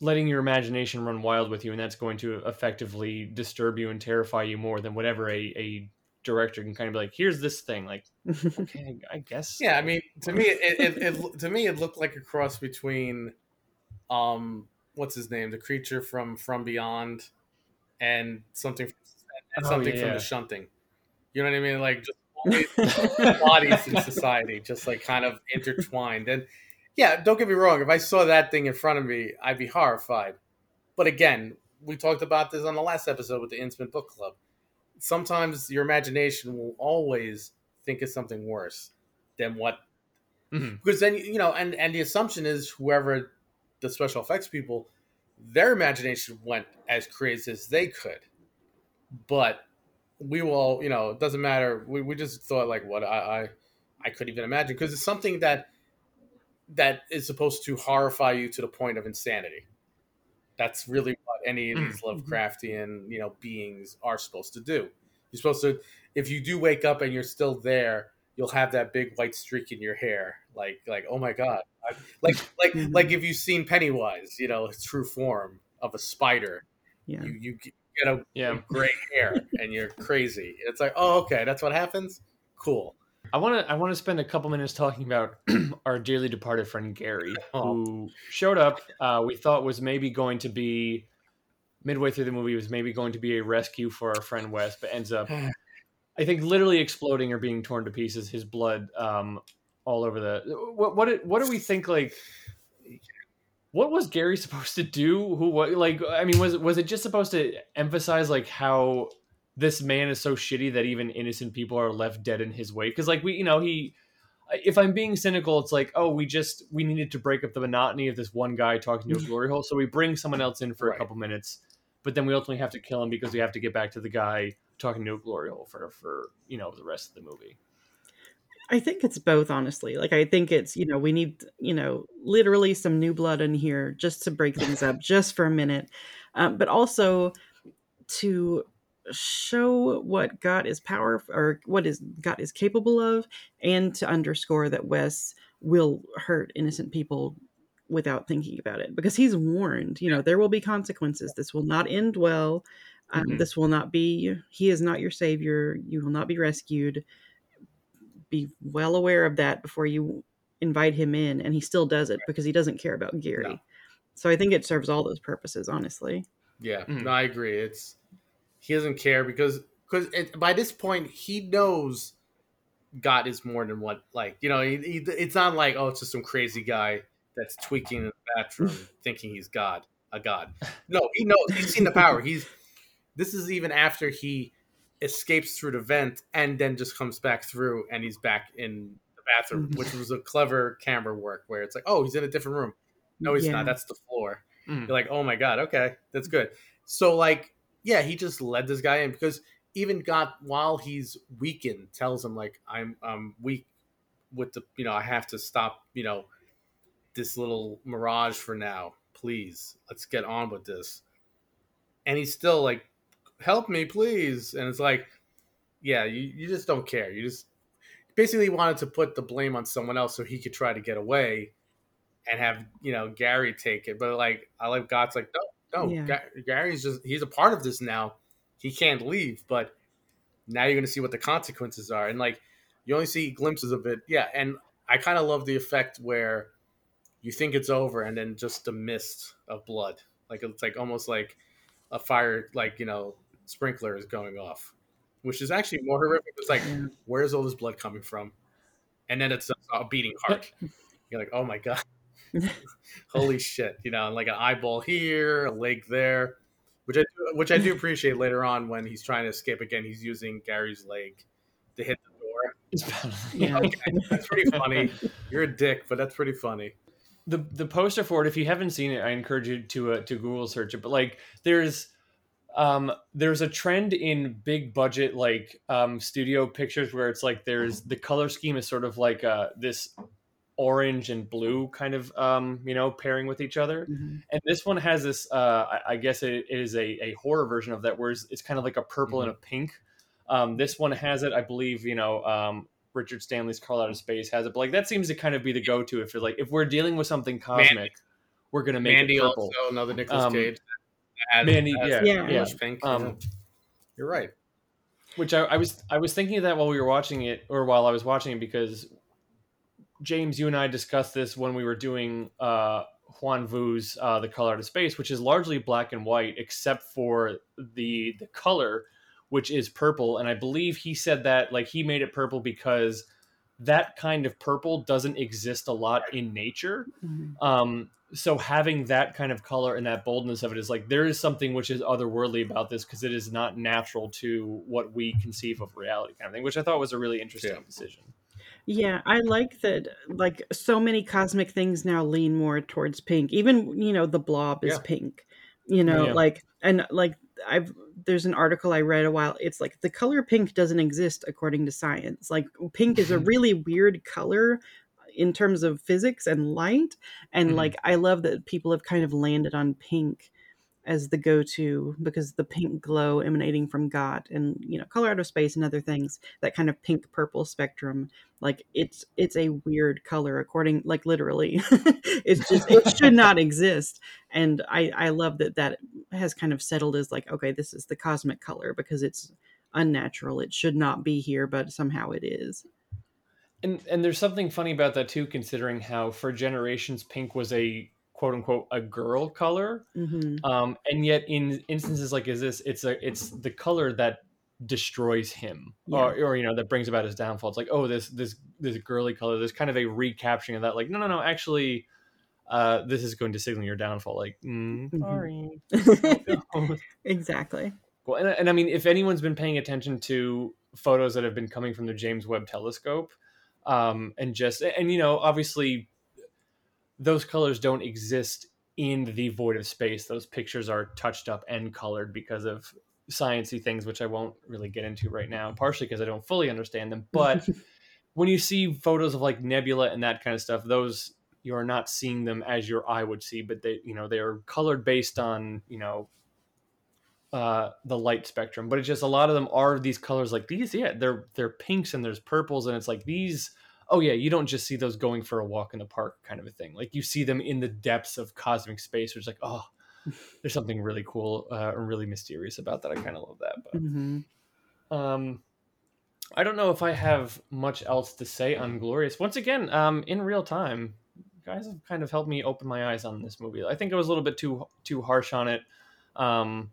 letting your imagination run wild with you, and that's going to effectively disturb you and terrify you more than whatever a, a director can kind of be like, "Here's this thing." Like, okay, I guess. Yeah, I mean, to me, it, it, it, to me it looked like a cross between, um, what's his name, the creature from From Beyond, and something, and something oh, yeah, from the Shunting. You know what I mean? Like just bodies in society, just like kind of intertwined. And yeah, don't get me wrong. If I saw that thing in front of me, I'd be horrified. But again, we talked about this on the last episode with the Instant Book Club. Sometimes your imagination will always think of something worse than what. Mm-hmm. Because then you know, and and the assumption is whoever the special effects people, their imagination went as crazy as they could, but we will, you know, it doesn't matter. We, we just thought like what I, I, I couldn't even imagine because it's something that that is supposed to horrify you to the point of insanity. That's really what any of these mm-hmm. Lovecraftian, you know, beings are supposed to do. You're supposed to, if you do wake up and you're still there, you'll have that big white streak in your hair, like, like, oh my god, like, like, mm-hmm. like if you've seen Pennywise, you know, true form of a spider, yeah. you, you get a yeah. gray hair and you're crazy. It's like, oh, okay, that's what happens. Cool. I want to I want to spend a couple minutes talking about our dearly departed friend Gary, oh. who showed up. Uh, we thought was maybe going to be midway through the movie was maybe going to be a rescue for our friend Wes, but ends up, I think, literally exploding or being torn to pieces. His blood um, all over the. What what what do we think? Like what was Gary supposed to do? Who what like I mean was was it just supposed to emphasize like how this man is so shitty that even innocent people are left dead in his wake? Because like we you know he if I'm being cynical, it's like, oh, we just we needed to break up the monotony of this one guy talking to a glory hole, so we bring someone else in for right. a couple minutes, but then we ultimately have to kill him because we have to get back to the guy talking to a glory hole for for you know the rest of the movie. I think it's both, honestly. Like, I think it's, you know, we need, you know, literally some new blood in here just to break things up just for a minute. Um, but also to show what God is power or what is God is capable of, and to underscore that Wes will hurt innocent people without thinking about it because he's warned, you know, there will be consequences. This will not end well. Um, mm-hmm. This will not be, he is not your savior. You will not be rescued be well aware of that before you invite him in and he still does it because he doesn't care about Gary. No. So I think it serves all those purposes, honestly. Yeah, mm. no, I agree. It's he doesn't care because because by this point he knows God is more than what like you know he, he, it's not like oh it's just some crazy guy that's tweaking in the bathroom thinking he's God a god. No, he knows he's seen the power. He's this is even after he escapes through the vent and then just comes back through and he's back in the bathroom, mm-hmm. which was a clever camera work where it's like, oh, he's in a different room. No, he's yeah. not. That's the floor. Mm. You're like, oh my god, okay, that's good. So like, yeah, he just led this guy in because even got while he's weakened, tells him like, I'm I'm weak with the you know I have to stop you know this little mirage for now. Please, let's get on with this. And he's still like help me, please. And it's like, yeah, you, you just don't care. You just basically wanted to put the blame on someone else so he could try to get away and have, you know, Gary take it. But like, I like God's like, no, no, yeah. Gary's just, he's a part of this now. He can't leave. But now you're going to see what the consequences are. And like, you only see glimpses of it. Yeah. And I kind of love the effect where you think it's over and then just a mist of blood. Like, it's like almost like a fire, like, you know, sprinkler is going off, which is actually more horrific. It's like, where's all this blood coming from? And then it's a, a beating heart. You're like, oh my god, holy shit! You know, like an eyeball here, a leg there, which I do, which I do appreciate later on when he's trying to escape again. He's using Gary's leg to hit the door. yeah, okay, that's pretty funny. You're a dick, but that's pretty funny the the poster for it if you haven't seen it i encourage you to uh, to google search it but like there's um, there's a trend in big budget like um, studio pictures where it's like there's the color scheme is sort of like uh, this orange and blue kind of um, you know pairing with each other mm-hmm. and this one has this uh, I, I, guess it is a, a, horror version of that where it's, it's kind of like a purple mm-hmm. and a pink um, this one has it i believe you know um, richard stanley's Color Out of Space has it but like that seems to kind of be the go-to if you're like if we're dealing with something cosmic Mandy. we're gonna make Mandy it purple also another Nicolas um, Cage as, Manny, as yeah, yeah. Pink. Um, You're right. Which I, I, was I was thinking of that while we were watching it, or while I was watching it, because James, you and I discussed this when we were doing uh, Huan Vu's uh, "The Color Out of Space," which is largely black and white, except for the the color, which is purple. And I believe he said that like he made it purple because that kind of purple doesn't exist a lot in nature. Mm-hmm. Um, so having that kind of color and that boldness of it is like there is something which is otherworldly about this because it is not natural to what we conceive of reality kind of thing which i thought was a really interesting yeah. decision yeah i like that like so many cosmic things now lean more towards pink even you know the blob is yeah. pink you know yeah. like and like i've there's an article i read a while it's like the color pink doesn't exist according to science like pink is a really weird color in terms of physics and light and mm-hmm. like i love that people have kind of landed on pink as the go-to because the pink glow emanating from God and you know Color Out of Space and other things that kind of pink purple spectrum like it's it's a weird color according like literally it's just it should not exist. And I I love that that has kind of settled as like okay this is the cosmic color because it's unnatural. It should not be here but somehow it is. And and there's something funny about that too, considering how for generations pink was a quote unquote a girl color, mm-hmm. um, and yet in instances like is this, it's a it's the color that destroys him, yeah. or, or you know that brings about his downfall. It's like oh this this this girly color. There's kind of a recapturing of that. Like no no no actually. Uh, this is going to signal your downfall. Like, mm, mm-hmm. sorry. exactly. Well, and, and I mean, if anyone's been paying attention to photos that have been coming from the James Webb Telescope, um, and just and you know obviously those colors don't exist in the void of space. Those pictures are touched up and colored because of sciency things which i won't really get into right now partially because i don't fully understand them. But when you see photos of like nebula and that kind of stuff those you are not seeing them as your eye would see but they you know they are colored based on you know uh, the light spectrum. But it's just a lot of them are these colors like these. Yeah they're they're pinks and there's purples and it's like these oh yeah you don't just see those going for a walk in the park kind of a thing like you see them in the depths of cosmic space which is like oh there's something really cool uh, and really mysterious about that i kind of love that but hmm um, I don't know if I have much else to say on Glorious. Once again, um, in real time, guys have kind of helped me open my eyes on this movie. I think I was a little bit too too harsh on it. Um,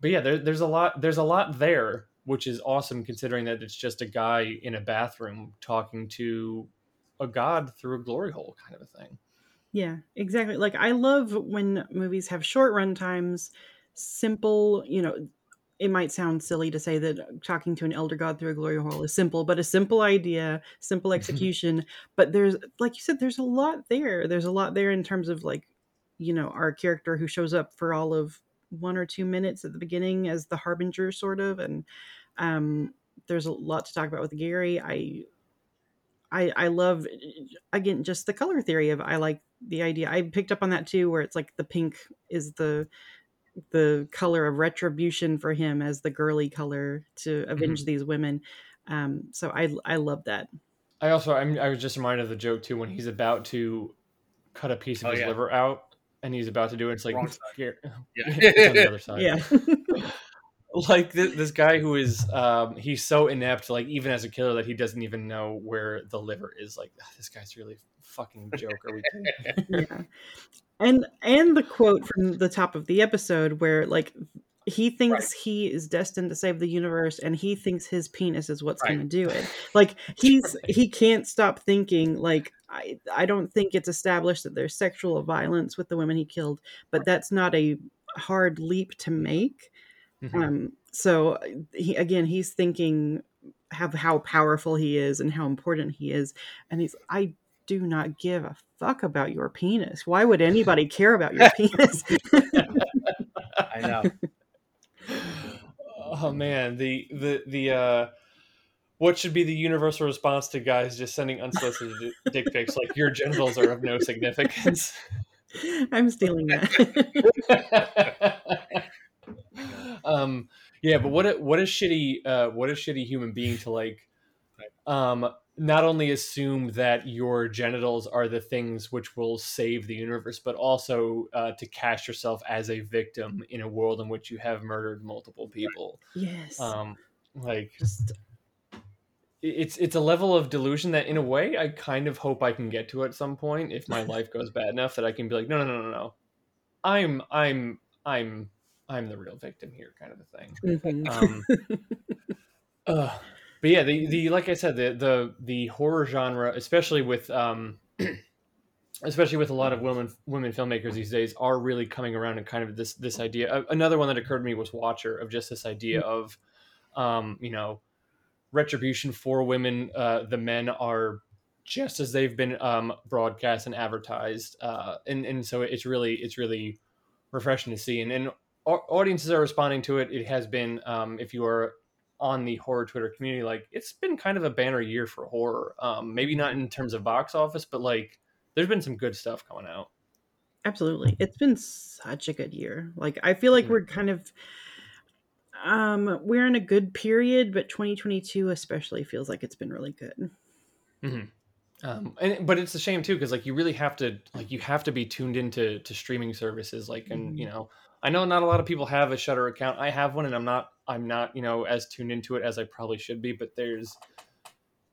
but yeah, there, there's a lot there's a lot there, which is awesome considering that it's just a guy in a bathroom talking to a god through a glory hole kind of a thing. Yeah, exactly. Like I love when movies have short run times, simple, you know, it might sound silly to say that talking to an elder god through a glory hole is simple, but a simple idea, simple execution. but there's, like you said, there's a lot there. There's a lot there in terms of like, you know, our character who shows up for all of one or two minutes at the beginning as the harbinger, sort of, and um, there's a lot to talk about with Gary. I, I, I love again just the color theory of I like the idea. I picked up on that too, where it's like the pink is the the color of retribution for him as the girly color to avenge these women. Um, so I I love that. I also I'm, I was just reminded of the joke too when he's about to cut a piece of Oh, his yeah. liver out and he's about to do it. It's like Wrong side. here- Yeah. it's on the other side. Yeah. like this, this guy who is um he's so inept like even as a killer that he doesn't even know where the liver is like "Ah, this guy's really fucking joke are we kidding? yeah. And and the quote from the top of the episode where like he thinks he is destined to save the universe and he thinks his penis is what's Right. going to do it. Like he's he can't stop thinking like I I don't think it's established that there's sexual violence with the women he killed, but that's not a hard leap to make. Mhm. Um so he again he's thinking have how powerful he is and how important he is and he's I do not give a fuck about your penis. Why would anybody care about your penis? I know. oh man the the the uh what should be the universal response to guys just sending unsolicited dick pics like your genitals are of no significance I'm stealing that. um yeah but what a what a shitty uh what a shitty human being to like um not only assume that your genitals are the things which will save the universe but also uh, to cast yourself as a victim in a world in which you have murdered multiple people. Yes. um like Just it's it's a level of delusion that in a way I kind of hope I can get to at some point if my life goes bad enough that I can be like no no no no no. I'm I'm I'm I'm the real victim here kind of a thing. Mhm. um uh, but yeah the the like I said the the the horror genre especially with um especially with a lot of women women filmmakers these days are really coming around and kind of this this idea uh, another one that occurred to me was Watcher of just this idea of um you know retribution for women uh the men are just as they've been um broadcast and advertised uh and and so it's really it's really refreshing to see. And and audiences are responding to it it has been um if you are on the horror twitter community like it's been kind of a banner year for horror um maybe not in terms of box office but like there's been some good stuff coming out Absolutely. It's been such a good year. Like I feel like Mhm. we're kind of um we're in a good period, but 2022 especially feels like it's been really good. um and but it's a shame too because like you really have to like you have to be tuned into to streaming services like and you know i know not a lot of people have a shudder account i have one and i'm not i'm not you know as tuned into it as i probably should be but there's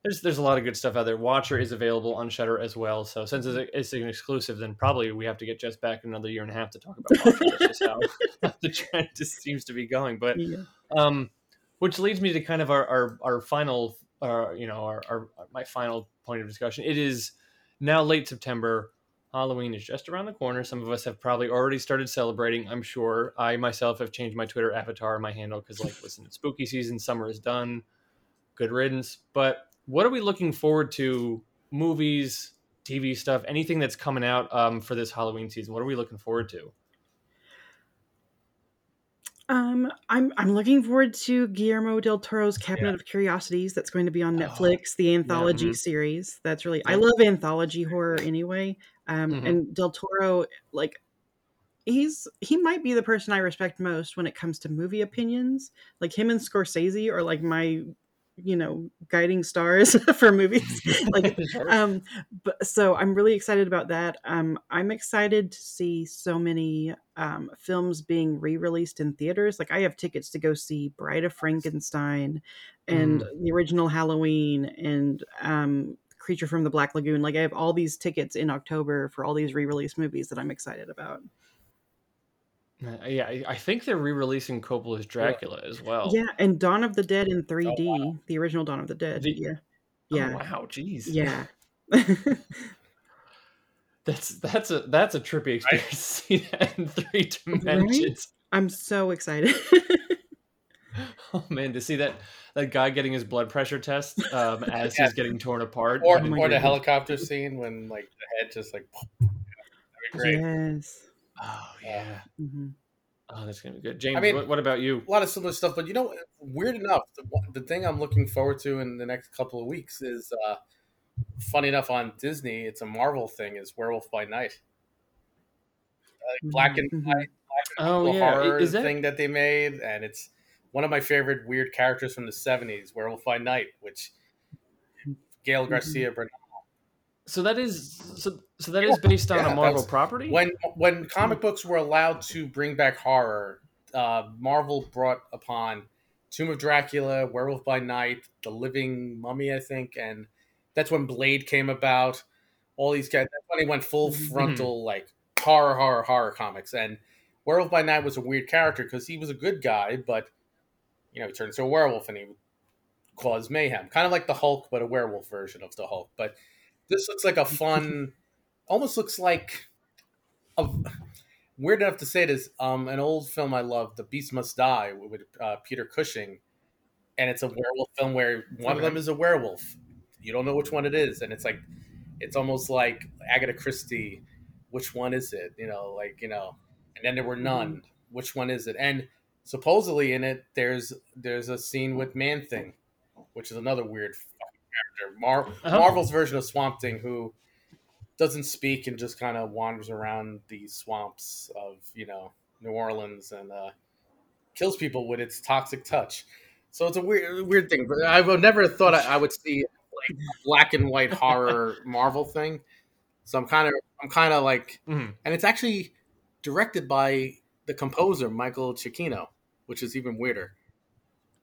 there's there's a lot of good stuff out there watcher is available on shudder as well so since it's, a, it's an exclusive then probably we have to get just back another year and a half to talk about watcher that's just how the trend just seems to be going but Yeah. um, which leads me to kind of our our, our final, uh, you know, our, our my final point of discussion. It is now late September. Halloween is just around the corner. Some of us have probably already started celebrating. I'm sure. I myself have changed my Twitter avatar, and my handle, because like, listen, it's spooky season. Summer is done. Good riddance. But what are we looking forward to? Movies, TV stuff, anything that's coming out um, for this Halloween season. What are we looking forward to? Um, I'm I'm looking forward to Guillermo del Toro's Cabinet Yeah. of Curiosities. That's going to be on Oh, Netflix, the anthology mhm. series. That's really I love anthology horror anyway. Um, Mhm. and del Toro, like, he's he might be the person I respect most when it comes to movie opinions. Like him and Scorsese are like my, you know, guiding stars for movies. like um but so i'm really excited about that um i'm excited to see so many um films being re-released in theaters like i have tickets to go see bride of frankenstein and the original halloween and um creature from the black lagoon. Like i have all these tickets in october for all these re-released movies that i'm excited about. Uh, yeah, I- I think they're re-releasing Coppola's Dracula as well. yeah and dawn of the dead in 3d Oh, wow. the original dawn of the dead. The- yeah. Oh, yeah. wow, jeez. yeah. That's that's a that's a trippy experience to see that in three dimensions. i'm so excited Oh man, to see that that guy getting his blood pressure test um, as Yeah. he's getting torn apart. Or, Oh or the helicopter scene when like the head just like that'd great. yes Oh yeah. hmm Oh, that's gonna be good. James, I mean- what, what about you? A lot of similar stuff, but you know, weird enough, the, the thing I'm looking forward to in the next couple of weeks is, uh, funny enough, on Disney, it's a Marvel thing, is Werewolf by Night. Uh, black and Mhm. white, black and Oh, yeah. horror Is that- thing that they made, and it's one of my favorite weird characters from the '70s, Werewolf by Night, which Gael Mm-hmm. Garcia Bernal. So that is so so that is based on Yeah, a Marvel property. when when comic books were allowed to bring back horror, uh, Marvel brought upon Tomb of Dracula, Werewolf by Night, The Living Mummy, I think, and that's when Blade came about. All these guys. That's when he went full Mhm. frontal like horror, horror, horror comics. And Werewolf by Night was a weird character because he was a good guy, but you know he turns into a werewolf and he cause mayhem, kind of like the Hulk, but a werewolf version of the Hulk. But this looks like a fun, almost looks like a, weird enough to say this. Um, an old film I love, The Beast Must Die, with uh, Peter Cushing, and it's a werewolf film where one of them is a werewolf. You don't know which one it is, and it's like it's almost like Agatha Christie. Which one is it? You know, like you know, and then there were none. Which one is it? And supposedly in it, there's there's a scene with Man Thing, which is another weird character. Mar- Uh-huh. Marvel's version of Swamp Thing, who doesn't speak and just kind of wanders around the swamps of you know New Orleans and uh, kills people with its toxic touch. So it's a weird weird thing. But I would never thought I, I would see like black and white horror Marvel thing. So I'm kind of I'm kind of like, Mhm. and it's actually directed by the composer Michael Giacchino, which is even weirder.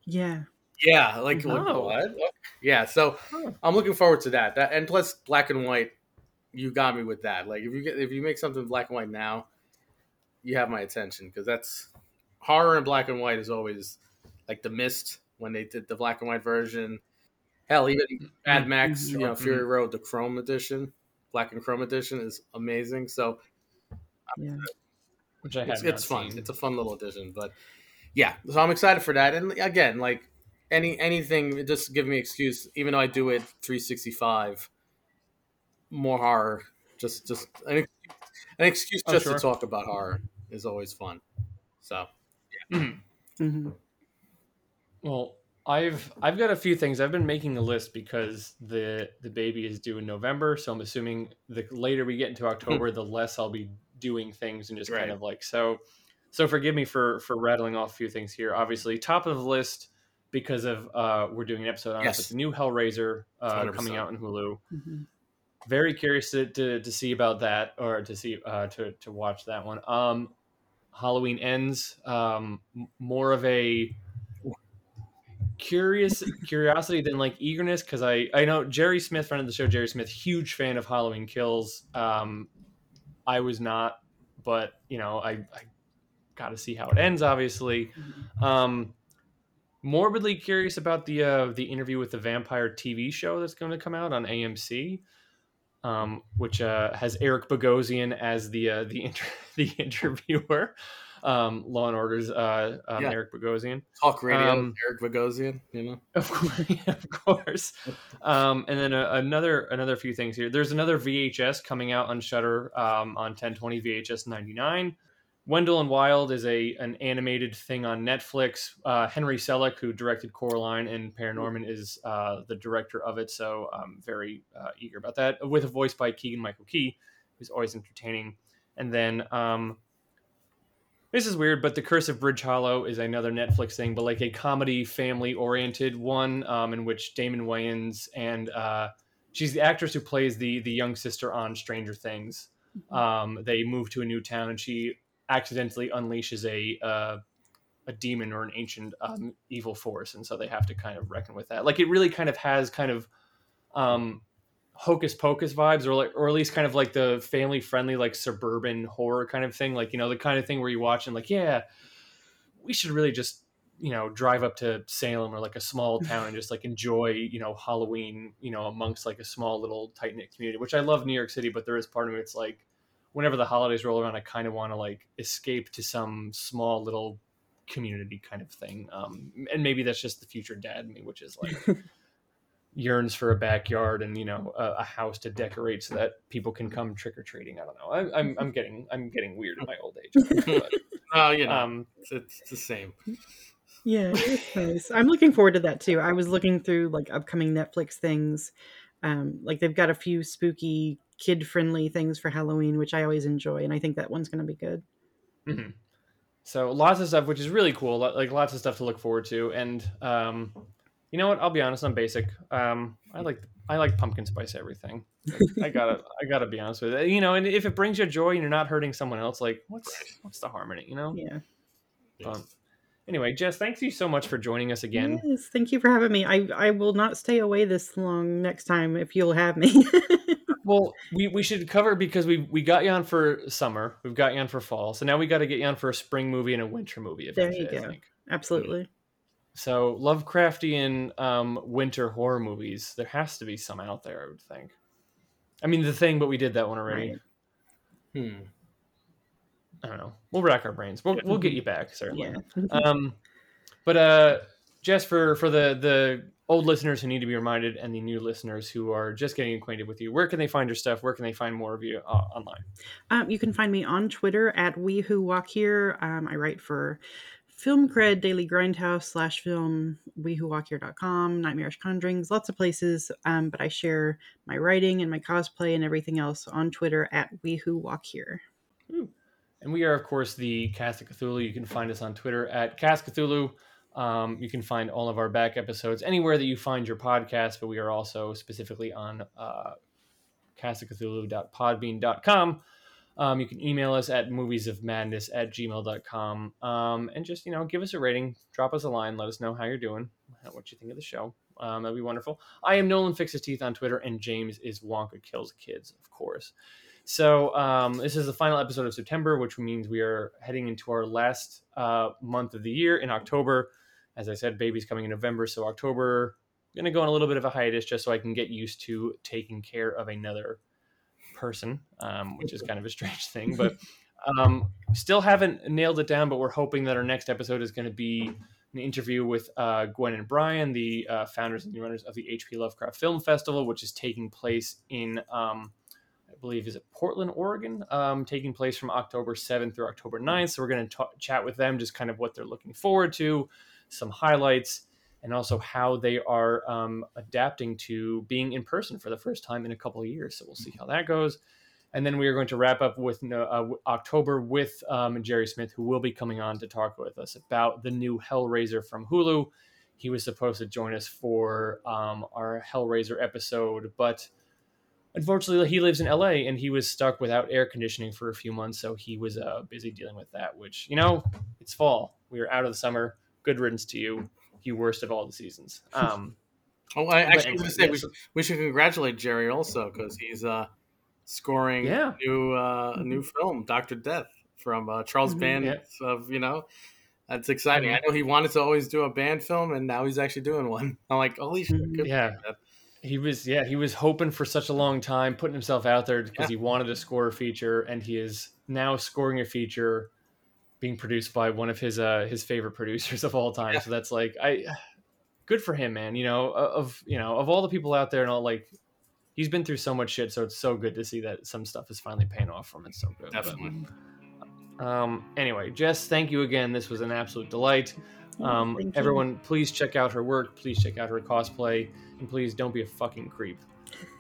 yeah Yeah, like like, Oh. what? Yeah, so Huh. I'm looking forward to that. That and plus black and white, you got me with that. Like if you get if you make something black and white now, you have my attention because that's horror in black and white is always like the mist when they did the black and white version. Hell, even Mad Max, Mhm. you know, Mhm. Fury Road, the Chrome edition, black and Chrome edition is amazing. So yeah Which I have it's, it's fun. It's a fun little addition, but yeah, so I'm excited for that. And again, like any anything, just give me excuse. Even though I do it 365, more horror. Just just an, an excuse Oh, just sure. to talk about horror is always fun. So Mhm. hmm Well, I've I've got a few things. I've been making a list because the the baby is due in November, so I'm assuming the later we get into October, the less I'll be doing things and just kind of like so. So forgive me for for rattling off a few things here. Obviously, top of the list because of uh we're doing an episode on it, but the new Hellraiser uh, 100%. coming out in Hulu. hmm Very curious to, to to see about that or to see uh to to watch that one. Um, Halloween ends. Um, more of a curious curiosity than like eagerness because I I know Jerry Smith, friend of the show, Jerry Smith, huge fan of Halloween Kills. Um, I was not, but you know I I got to see how it ends. Obviously, um, morbidly curious about the uh, the interview with the vampire TV show that's going to come out on AMC. Um, which uh, has Eric Bogosian as the uh, the inter- the interviewer, um, Law and Order's uh, um, Yeah. Eric Bogosian. talk radio, Um, Eric Bogosian. You know, Of course, of course. Um, and then uh, another another few things here. There's another VHS coming out on Shudder um, on 1020 VHS 99. Wendell and Wild is a an animated thing on Netflix. Uh, Henry Selick, who directed Coraline and Paranorman, is uh, the director of it. So I'm very uh, eager about that. With a voice by Keegan Michael Key, who's always entertaining. And then um, this is weird, but The Curse of Bridge Hollow is another Netflix thing, but like a comedy family oriented one um, in which Damon Wayans and uh, she's the actress who plays the the young sister on Stranger Things. Mm-hmm. Um, they move to a new town and she accidentally unleashes a uh, a demon or an ancient um, evil force, and so they have to kind of reckon with that. Like it really kind of has kind of um, hocus pocus vibes, or like, or at least kind of like the family friendly, like suburban horror kind of thing. Like you know, the kind of thing where you watch and like, yeah, we should really just you know drive up to Salem or like a small town and just like enjoy you know Halloween you know amongst like a small little tight knit community. Which I love New York City, but there is part of me it's like whenever the holidays roll around, I kind of want to like escape to some small little community kind of thing. Um, and maybe that's just the future dad me, which is like yearns for a backyard and you know a, a, house to decorate so that people can come trick or treating. I don't know. I, am I'm, I'm getting I'm getting weird in my old age. oh, you know, um, it's, it's the same. Yeah, it's nice. I'm looking forward to that too. I was looking through like upcoming Netflix things. Um, like they've got a few spooky kid friendly things for Halloween, which I always enjoy, and I think that one's going to be good. Mm-hmm. So lots of stuff, which is really cool. Like lots of stuff to look forward to, and um, you know what? I'll be honest. I'm basic. Um, I like I like pumpkin spice everything. I gotta I gotta be honest with it. You know, and if it brings you joy and you're not hurting someone else, like what's what's the harm in it? You know? Yeah. Um, anyway, Jess, thanks you so much for joining us again. Yes, thank you for having me. I I will not stay away this long next time if you'll have me. well, we, we should cover because we we got you on for summer, we've got you on for fall, so now we got to get you on for a spring movie and a winter movie. There you go. Absolutely. So Lovecraftian um, winter horror movies. There has to be some out there, I would think. I mean, the thing, but we did that one already. Right. Hmm. I don't know. We'll rack our brains. We'll we'll get you back certainly. Yeah. um, but uh, Jess, for for the the old listeners who need to be reminded and the new listeners who are just getting acquainted with you, where can they find your stuff? Where can they find more of you uh, online? Um, you can find me on Twitter at We Who Walk Here. Um, I write for Film Cred, Daily Grindhouse slash film, We Who Walk Here.com, Nightmarish Conjurings, lots of places. Um, but I share my writing and my cosplay and everything else on Twitter at We Who Walk Here. Ooh. And we are, of course, the Cast of Cthulhu. You can find us on Twitter at Cast Cthulhu. Um, you can find all of our back episodes anywhere that you find your podcast, but we are also specifically on uh, castofcthulhu.podbean.com. Um, you can email us at moviesofmadness at gmail.com um, and just, you know, give us a rating, drop us a line, let us know how you're doing, what you think of the show. Um, that'd be wonderful. I am Nolan Fixes Teeth on Twitter, and James is Wonka Kills Kids, of course. So um, this is the final episode of September, which means we are heading into our last uh, month of the year in October as I said, baby's coming in November, so October I'm going to go on a little bit of a hiatus just so I can get used to taking care of another person, um, which is kind of a strange thing, but um, still haven't nailed it down. But we're hoping that our next episode is going to be an interview with uh, Gwen and Brian, the uh, founders and the runners of the HP Lovecraft Film Festival, which is taking place in. Um, I believe is it Portland, Oregon, um, taking place from October 7th through October 9th. So we're going to chat with them, just kind of what they're looking forward to, some highlights, and also how they are um, adapting to being in person for the first time in a couple of years. So we'll see how that goes. And then we are going to wrap up with uh, October with um, Jerry Smith, who will be coming on to talk with us about the new Hellraiser from Hulu. He was supposed to join us for um, our Hellraiser episode, but unfortunately, he lives in LA and he was stuck without air conditioning for a few months. So he was uh, busy dealing with that, which, you know, it's fall. We are out of the summer good riddance to you, you worst of all the seasons. Um, oh, I actually was say we should, we should congratulate Jerry also because he's uh, scoring yeah. a new uh, a new film, Doctor Death, from uh, Charles mm-hmm, Band. Yeah. Of you know, that's exciting. Mm-hmm. I know he wanted to always do a band film, and now he's actually doing one. I'm like, holy shit! Mm-hmm. yeah. He was, yeah, he was hoping for such a long time, putting himself out there because yeah. he wanted to score a feature, and he is now scoring a feature being produced by one of his uh his favorite producers of all time. Yeah. So that's like I good for him, man. You know, of you know, of all the people out there and all like he's been through so much shit, so it's so good to see that some stuff is finally paying off for him. It's So good. Definitely. But, Um, anyway, Jess, thank you again. This was an absolute delight. Um, everyone, please check out her work. Please check out her cosplay, and please don't be a fucking creep,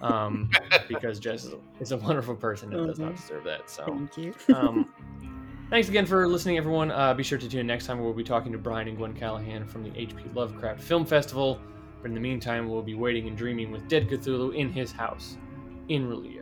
um, because Jess is a, is a, wonderful person and does not deserve that. So, thank you. um, thanks again for listening, everyone. Uh, be sure to tune in next time. We'll be talking to Brian and Gwen Callahan from the HP Lovecraft Film Festival. But in the meantime, we'll be waiting and dreaming with Dead Cthulhu in his house in R'lyeh.